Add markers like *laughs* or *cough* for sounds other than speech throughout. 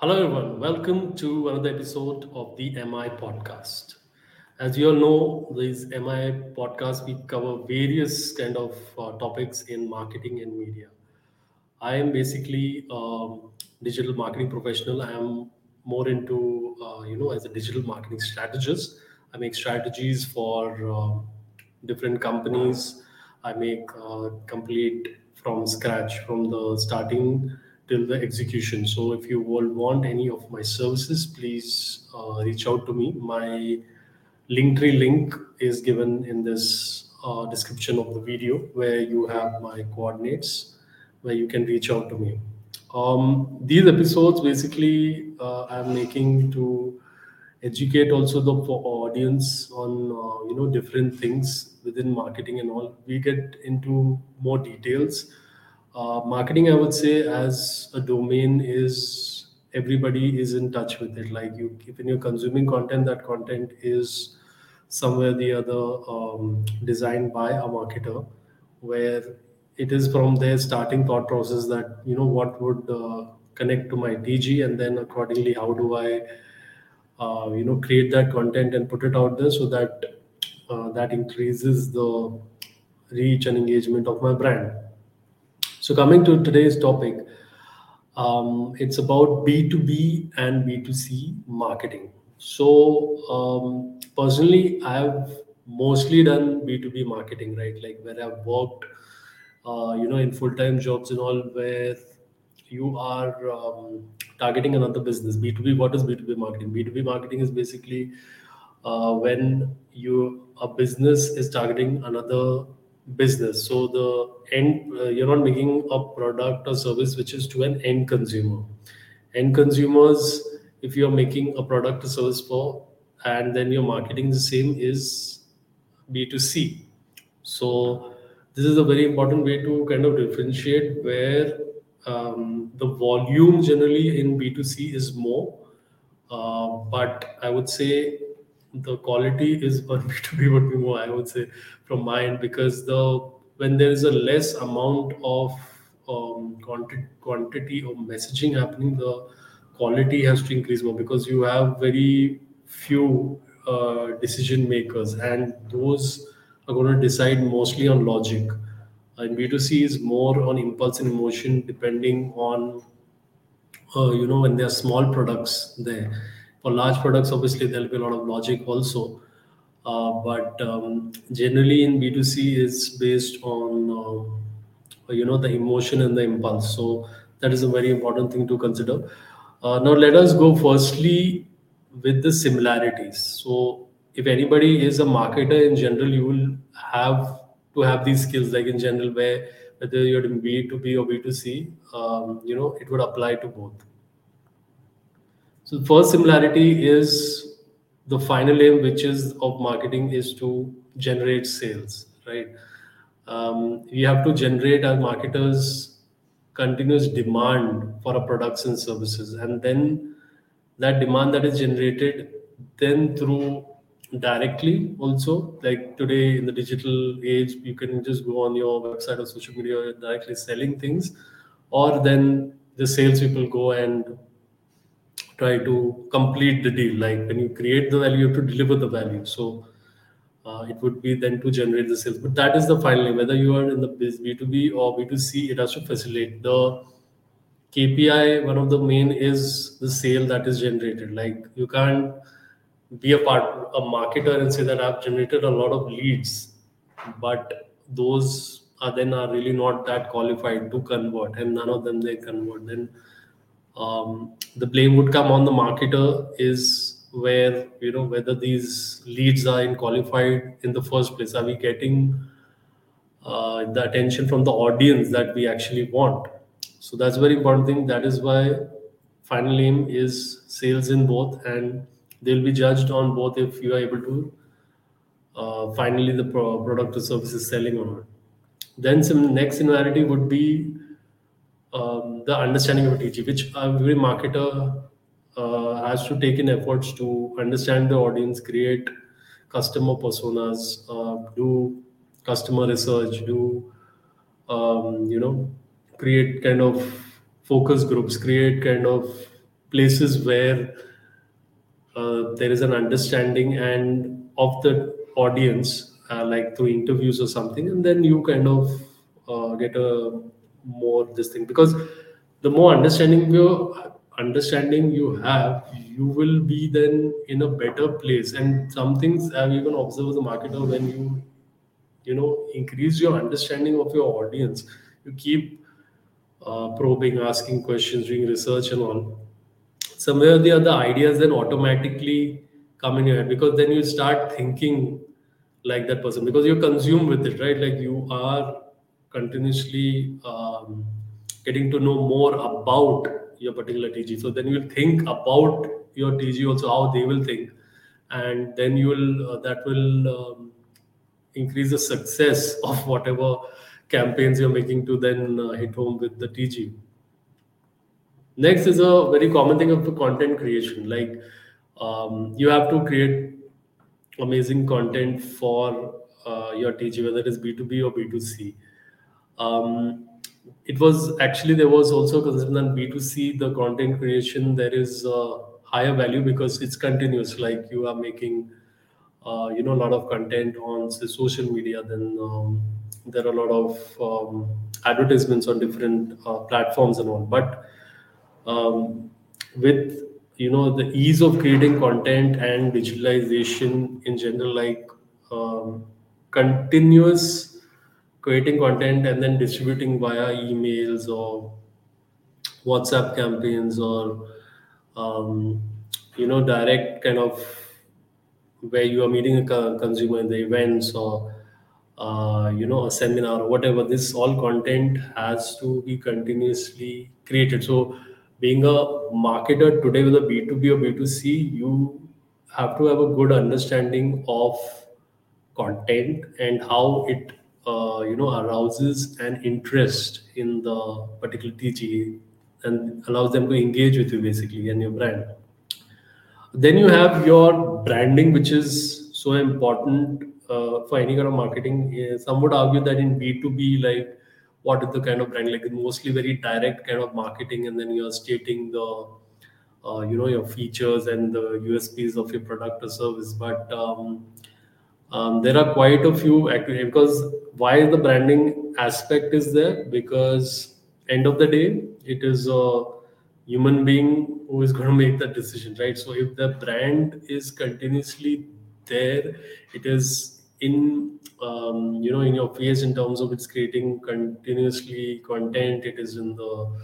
Hello, everyone. Welcome to another episode of the MI podcast. As you all know, this MI podcast we cover various kind of uh, topics in marketing and media. I am basically a digital marketing professional. I am more into uh, you know as a digital marketing strategist. I make strategies for um, different companies. I make uh, complete from scratch from the starting till the execution. So if you all want any of my services, please uh, reach out to me. My Linktree link is given in this uh, description of the video where you have my coordinates where you can reach out to me. Um, these episodes basically uh, I'm making to educate also the audience on uh, you know different things within marketing and all. We get into more details. Uh, marketing, I would say, as a domain is everybody is in touch with it. Like you, when you're consuming content, that content is somewhere the other um, designed by a marketer, where it is from their starting thought process that you know what would uh, connect to my TG, and then accordingly, how do I uh, you know create that content and put it out there so that uh, that increases the reach and engagement of my brand. So coming to today's topic, um, it's about B2B and B2C marketing. So um, personally, I've mostly done B2B marketing, right? Like where I've worked, uh, you know, in full-time jobs and all, where you are um, targeting another business. B2B, what is B2B marketing? B2B marketing is basically uh, when you a business is targeting another business. So the end, uh, you're not making a product or service which is to an end consumer. End consumers, if you're making a product or service for, and then you're marketing the same is B2C. So this is a very important way to kind of differentiate where um, the volume generally in B2C is more, uh, but I would say the quality is *laughs* on B2B would be more, I would say, from my end, because the when there is a less amount of um, quantity, quantity of messaging happening, the quality has to increase more because you have very few uh, decision makers, and those are going to decide mostly on logic. And B2C is more on impulse and emotion, depending on uh, you know when there are small products there for large products obviously there'll be a lot of logic also. Uh, but um, generally in b2c is based on uh, you know the emotion and the impulse. So that is a very important thing to consider. Uh, now let us go firstly with the similarities. So if anybody is a marketer in general you will have to have these skills like in general where whether you're in b2b or b2c um, you know it would apply to both so the first similarity is the final aim, which is of marketing, is to generate sales, right? Um, we have to generate as marketers continuous demand for our products and services, and then that demand that is generated then through directly also like today in the digital age you can just go on your website or social media directly selling things or then the sales people go and try to complete the deal. Like when you create the value, you have to deliver the value. So uh, it would be then to generate the sales. But that is the final Whether you are in the B2B or B2C, it has to facilitate the KPI. One of the main is the sale that is generated. Like you can't be a part a marketer and say that I've generated a lot of leads, but those are then are really not that qualified to convert, and none of them they convert. Then um, the blame would come on the marketer is where you know whether these leads are in qualified in the first place. Are we getting uh, the attention from the audience that we actually want? So that's very important thing. That is why final aim is sales in both and they'll be judged on both if you are able to uh, finally the pro- product or service is selling or not. Then some next similarity would be um, the understanding of a TG, which every marketer uh, has to take in efforts to understand the audience, create customer personas, uh, do customer research, do um, you know, create kind of focus groups, create kind of places where uh, there is an understanding and of the audience, uh, like through interviews or something, and then you kind of uh, get a more this thing. Because the more understanding you understanding you have, you will be then in a better place. And some things I've even observed as a marketer when you you know increase your understanding of your audience, you keep uh, probing, asking questions, doing research and all. Somewhere or the other ideas then automatically come in your head because then you start thinking like that person. Because you consume with it right? Like you are continuously um, getting to know more about your particular tg so then you'll think about your tg also how they will think and then you will uh, that will um, increase the success *laughs* of whatever campaigns you're making to then uh, hit home with the tg Next is a very common thing of the content creation. Like um, you have to create amazing content for uh, your TG, whether it is B2B or B2C. Um, it was actually there was also concern that B2C, the content creation, there is a higher value because it's continuous. Like you are making, uh, you know, a lot of content on say, social media. Then um, there are a lot of um, advertisements on different uh, platforms and all. But um, with you know the ease of creating content and digitalization in general like um, continuous creating content and then distributing via emails or whatsapp campaigns or um, you know direct kind of where you are meeting a co- consumer in the events or uh, you know a seminar or whatever. This all content has to be continuously created. So being a marketer today with a b2b or b2c you have to have a good understanding of content and how it uh, you know arouses an interest in the particular tg and allows them to engage with you basically and your brand then you have your branding, which is so important uh, for any kind of marketing. Some would argue that in B2B, like what is the kind of brand? Like mostly very direct kind of marketing, and then you're stating the uh, you know your features and the USPs of your product or service. But um, um, there are quite a few because why the branding aspect is there? Because end of the day it is a human being who is going to make that decision right? So if the brand is continuously there it is in um, you know in your face in terms of it's creating continuously content it is in the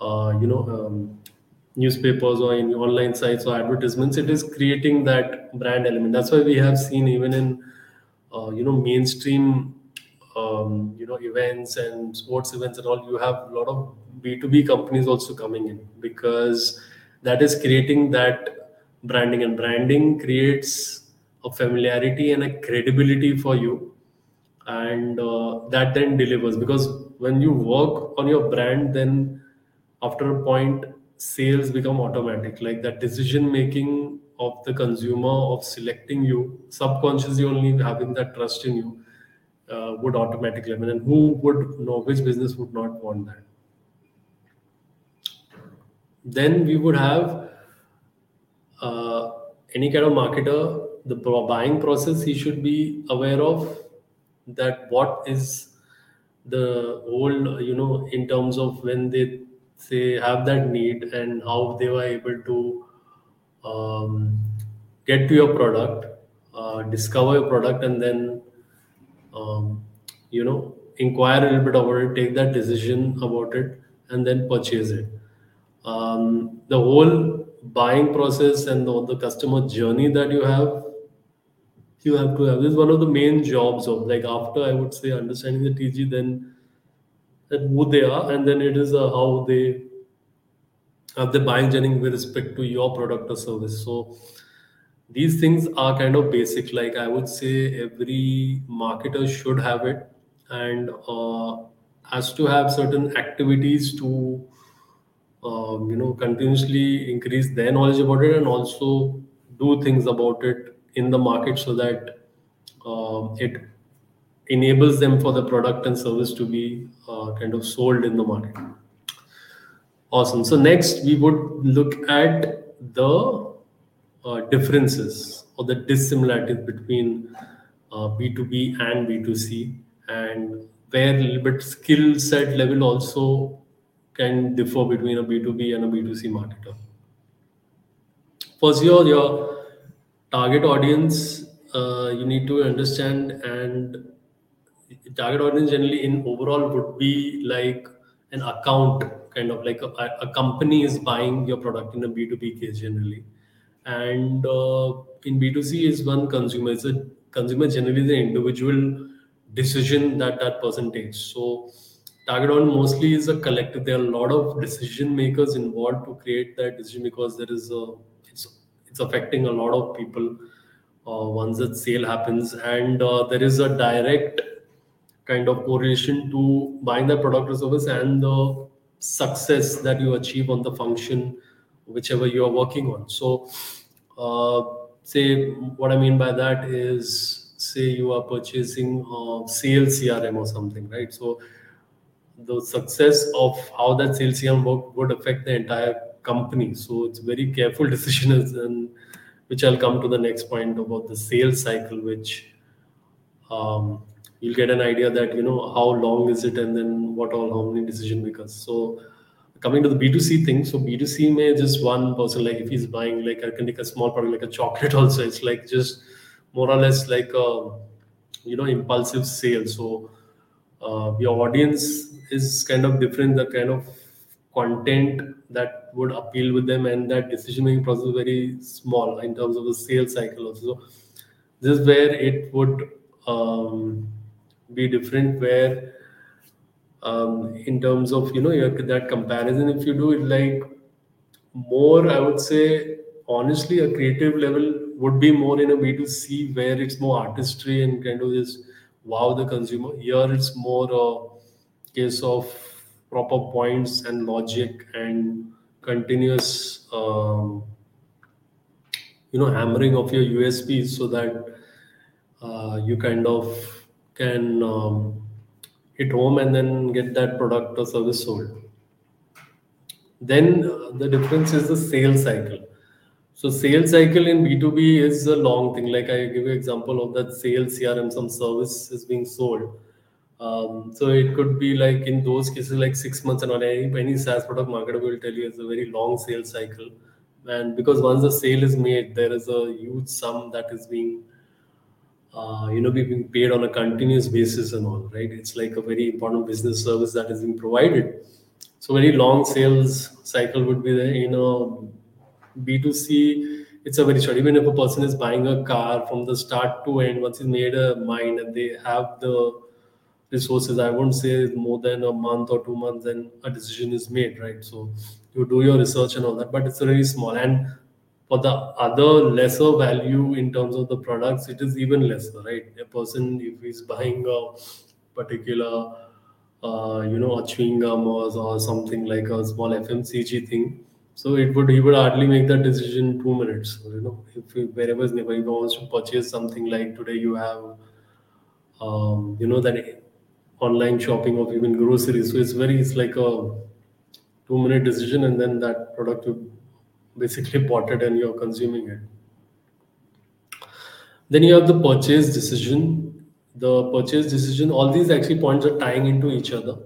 uh, you know um, newspapers or in online sites or advertisements it is creating that brand element. That's why we have seen even in uh, you know mainstream um, you know events and sports events and all you have a lot of b2b companies also coming in because that is creating that branding and branding creates a familiarity and a credibility for you and uh, that then delivers because when you work on your brand then after a point sales become automatic like that decision making of the consumer of selecting you subconsciously only having that trust in you uh, would automatically mean, and who would know which business would not want that? Then we would have uh, any kind of marketer the buying process he should be aware of that what is the whole you know in terms of when they say have that need and how they were able to um, get to your product uh, discover your product and then um, you know inquire a little bit about it take that decision about it and then purchase it. Um, the whole buying process and the, the customer journey that you have you have to have this is one of the main jobs of like after i would say understanding the tg then that who they are and then it is uh, how they have the buying journey with respect to your product or service. So these things are kind of basic. Like i would say every marketer should have it and uh, has to have certain activities to um, you know continuously increase their knowledge about it and also do things about it in the market so that um, it enables them for the product and service to be uh, kind of sold in the market Awesome. So next we would look at the uh, differences or the dissimilarities between uh, B2B and B2C and where a little bit skill set level also can differ between a B2B and a B2C marketer. First, your, your target audience, uh, you need to understand and target audience generally in overall would be like an account kind of like a, a company is buying your product in a b2b case generally. And uh, in b2c is one consumer it's a consumer generally the individual decision that that person takes. So target audience mostly is a collective. There are a lot of decision makers involved to create that decision because there is a it's it's affecting a lot of people uh, once that sale happens. And uh, there is a direct kind of correlation to buying the product or service and the success that you achieve on the function whichever you are working on. So uh, say what i mean by that is say you are purchasing a sales crm or something right? So the success of how that sales crm work would affect the entire company. So it's very careful *laughs* decision and which i'll come to the next point about the sales cycle which um, you'll get an idea that you know how long is it and then what all how many decision makers. So coming to the b2c thing so b2c may just one person like if he's buying like i can take a small product like a chocolate *laughs* also it's like just more or less like a you know impulsive sale. So uh, your audience is kind of different the kind of content that would appeal with them and that decision making process is very small in terms of the sales cycle also. So this is where it would um, be different where um, in terms of you know your, that comparison if you do it like more i would say honestly a creative level would be more in a b2c where it's more artistry and kind of just wow the consumer. Here it's more a case of proper points and logic and continuous um, you know hammering of your usps so that uh, you kind of can um, hit home and then get that product or service sold. Then uh, the difference is the sales cycle. So sales cycle in B2B is a long thing. Like I give you example of that sales CRM, some service is being sold. Um, so it could be like in those cases, like six months and on any, any SaaS product marketer will tell you it's a very long sales cycle. And because once the sale is made, there is a huge sum that is being uh, you know, being paid on a continuous basis and all, right? It's like a very important business service that is being provided. So very long sales cycle would be there. You know, B2C, it's a very short. Even if a person is buying a car from the start to end, once he's made a mind and they have the resources, I won't say more than a month or two months, then a decision is made, right? So you do your research and all that, but it's very small. And for the other lesser value in terms of the products, it is even lesser, right? A person, if he's buying a particular, uh, you know, a chewing gum or, or something like a small FMCG thing, so it would he would hardly make that decision in two minutes. You know, if wherever if he wants to purchase something like today, you have, um, you know, that online shopping of even groceries. So it's very it's like a two minute decision, and then that product would basically potted and you're consuming it. Then you have the purchase decision. The purchase decision, all these actually points are tying into each other.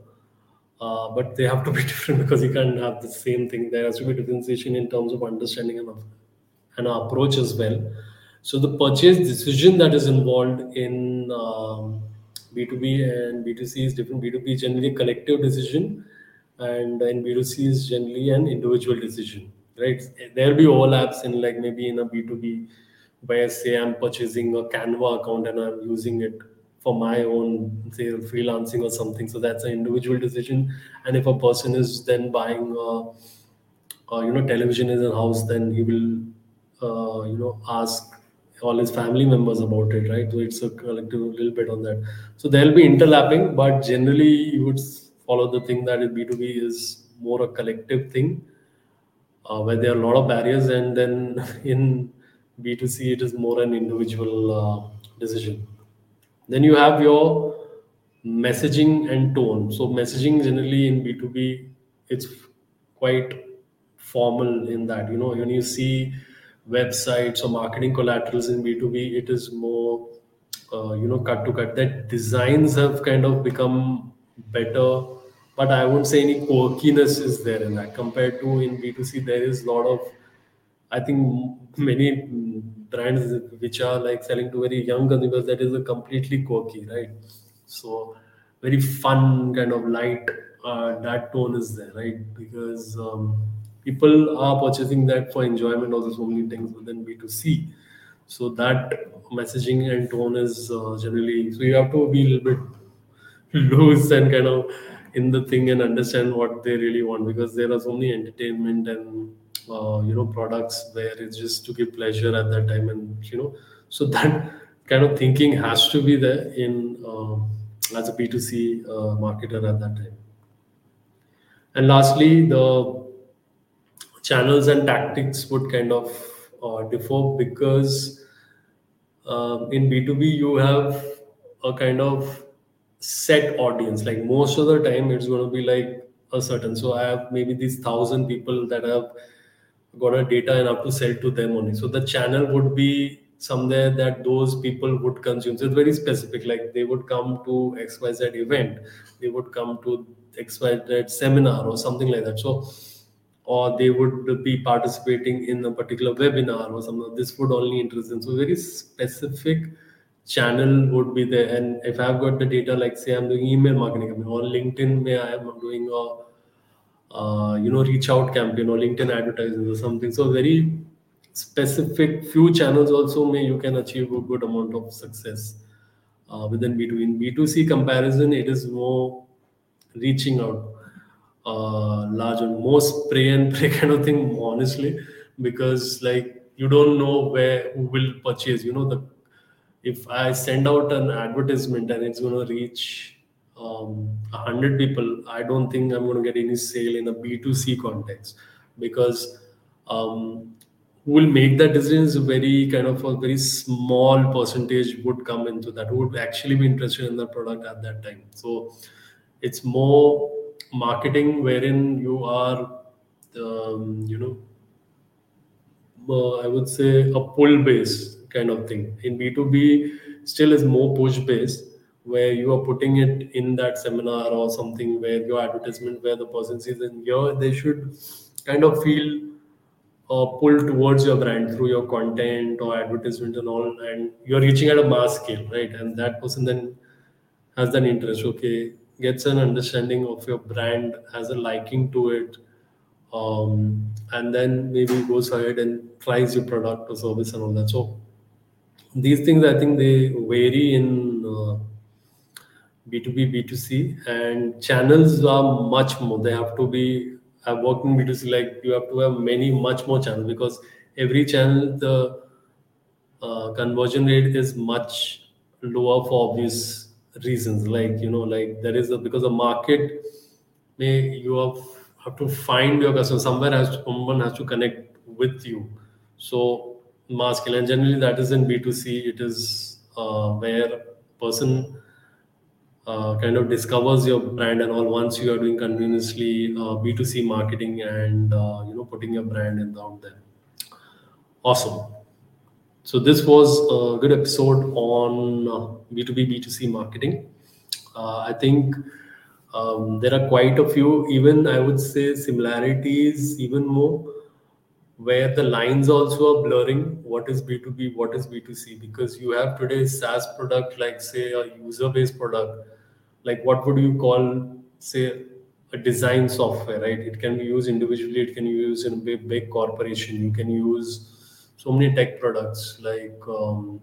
Uh, but they have to be *laughs* different because you can't have the same thing. There has to be a differentiation in terms of understanding and, and approach as well. So the purchase decision that is involved in um, B2B and B2C is different. B2B is generally a collective decision, and in B2C is generally an individual decision right? There'll be overlaps in like maybe in a B2B where say I'm purchasing a Canva account and I'm using it for my own say freelancing or something. So that's an individual decision. And if a person is then buying a, a you know television in a house, then he will uh, you know ask all his family members about it, right? So it's a collective little bit on that. So there'll be interlapping, but generally you would follow the thing that B2B is more a collective thing uh, where there are a lot of barriers, and then *laughs* in B2C, it is more an individual uh, decision. Then you have your messaging and tone. So, messaging generally in B2B, it's quite formal in that. You know, when you see websites or marketing collaterals in B2B, it is more, uh, you know, cut to cut. That designs have kind of become better, but I won't say any quirkiness is there in that. Compared to in B2C, there is a lot of, I think, many brands which are like selling to very young consumers that is a completely quirky, right? So very fun kind of light uh, that tone is there, right? Because um, people are purchasing that for enjoyment also so many things within B2C. So that messaging and tone is uh, generally so you have to be a little bit *laughs* loose and kind of in the thing and understand what they really want because there are many entertainment and uh, you know products where it's just to give pleasure at that time and you know so *laughs* that kind of thinking has to be there in uh, as a b2c uh, marketer at that time. And lastly the channels and tactics would kind of uh, differ because um, in b2b you have a kind of set audience like most of the time it's going to be like a certain so i have maybe these thousand people that have got a data and have to sell to them only. So the channel would be somewhere that those people would consume. So it's very specific. Like they would come to XYZ event, they would come to XYZ seminar or something like that. So or they would be participating in a particular webinar or something. This would only interest them. So very specific channel would be there. And if I've got the data, like say I'm doing email marketing or LinkedIn, where I am doing a uh, you know reach out campaign or linkedin advertising or something so very specific few channels also may you can achieve a good amount of success uh, within b2 in b2c comparison it is more reaching out uh, large and more spray and *laughs* pray kind of thing honestly because like you don't know where who will purchase you know the if i send out an advertisement and it's going to reach um, 100 people, I don't think I'm going to get any sale in a B2C context because um, who will make that decision is very kind of a very small percentage would come into that, who would actually be interested in the product at that time. So it's more marketing wherein you are, um, you know, uh, I would say a pull based kind of thing. In B2B, still is more push based where you are putting it in that seminar or something where your advertisement where the person sees in here they should kind of feel uh, pulled towards your brand through your content or advertisement and all and you're reaching at a mass scale right and that person then has an interest okay gets an understanding of your brand has a liking to it um, and then maybe goes ahead and tries your product or service and all that so these things i think they vary in uh, B2B, B2C, and channels are much more. They have to be. I've worked in B2C, like you have to have many, much more channels because every channel, the uh, conversion rate is much lower for obvious reasons. Like, you know, like there is a, because the market may, you have, have to find your customer. Somewhere has to, someone has to connect with you. So, scale, and generally that is in B2C, it is uh, where person uh, kind of discovers your brand and all once you are doing continuously uh, b2c marketing and uh, you know putting your brand in out there. Awesome. So this was a good episode on b2b uh, b2c marketing. Uh, i think um, there are quite a few. Even i would say similarities even more where the lines also are blurring what is b2b what is b2c because you have today's saas product like say a user based product like what would you call say a design software right? It can be used individually it can be used in a big, big corporation. You can use so many tech products like um,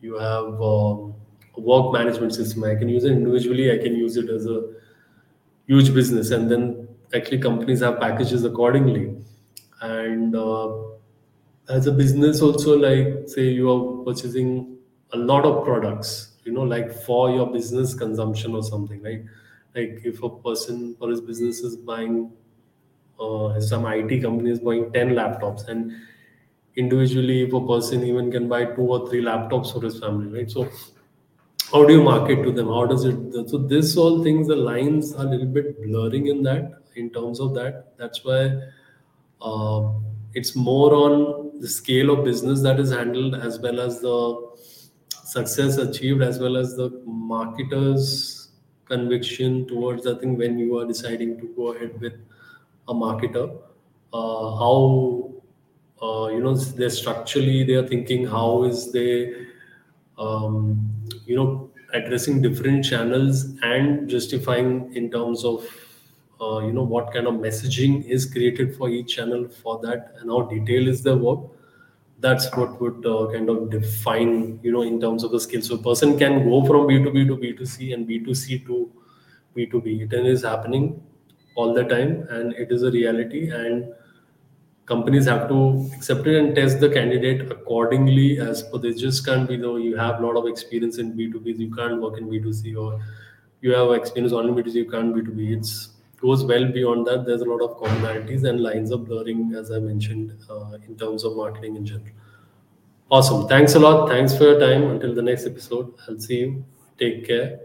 you have um, a work management system. I can use it individually i can use it as a huge business and then actually companies have packages accordingly and uh, as a business also like say you are purchasing a lot of products you know like for your business consumption or something right? Like if a person for his business is buying uh, some it company is buying 10 laptops and individually if a person even can buy two or three laptops for his family right? So how do you market to them? How does it so this all things the lines are a little bit blurring in that in terms of that. That's why uh, it's more on the scale of business that is handled as well as the success achieved as well as the marketer's conviction towards I think when you are deciding to go ahead with a marketer, uh, how uh, you know they're structurally they are thinking how is they um, you know addressing different channels and justifying in terms of uh, you know what kind of messaging is created for each channel for that and how detailed is their work that's what would uh, kind of define you know in terms of the skill. So a person can go from b2b to b2c and b2c to b2b it is happening all the time and it is a reality and companies have to accept it and test the candidate accordingly. As per they just can't be though you have a lot of experience in b2b you can't work in b2c or you have experience only b2c you can't b2b it's goes well beyond that. There's a lot of commonalities and lines of blurring as i mentioned uh, in terms of marketing in general. Awesome. Thanks a lot. Thanks for your time. Until the next episode i'll see you. Take care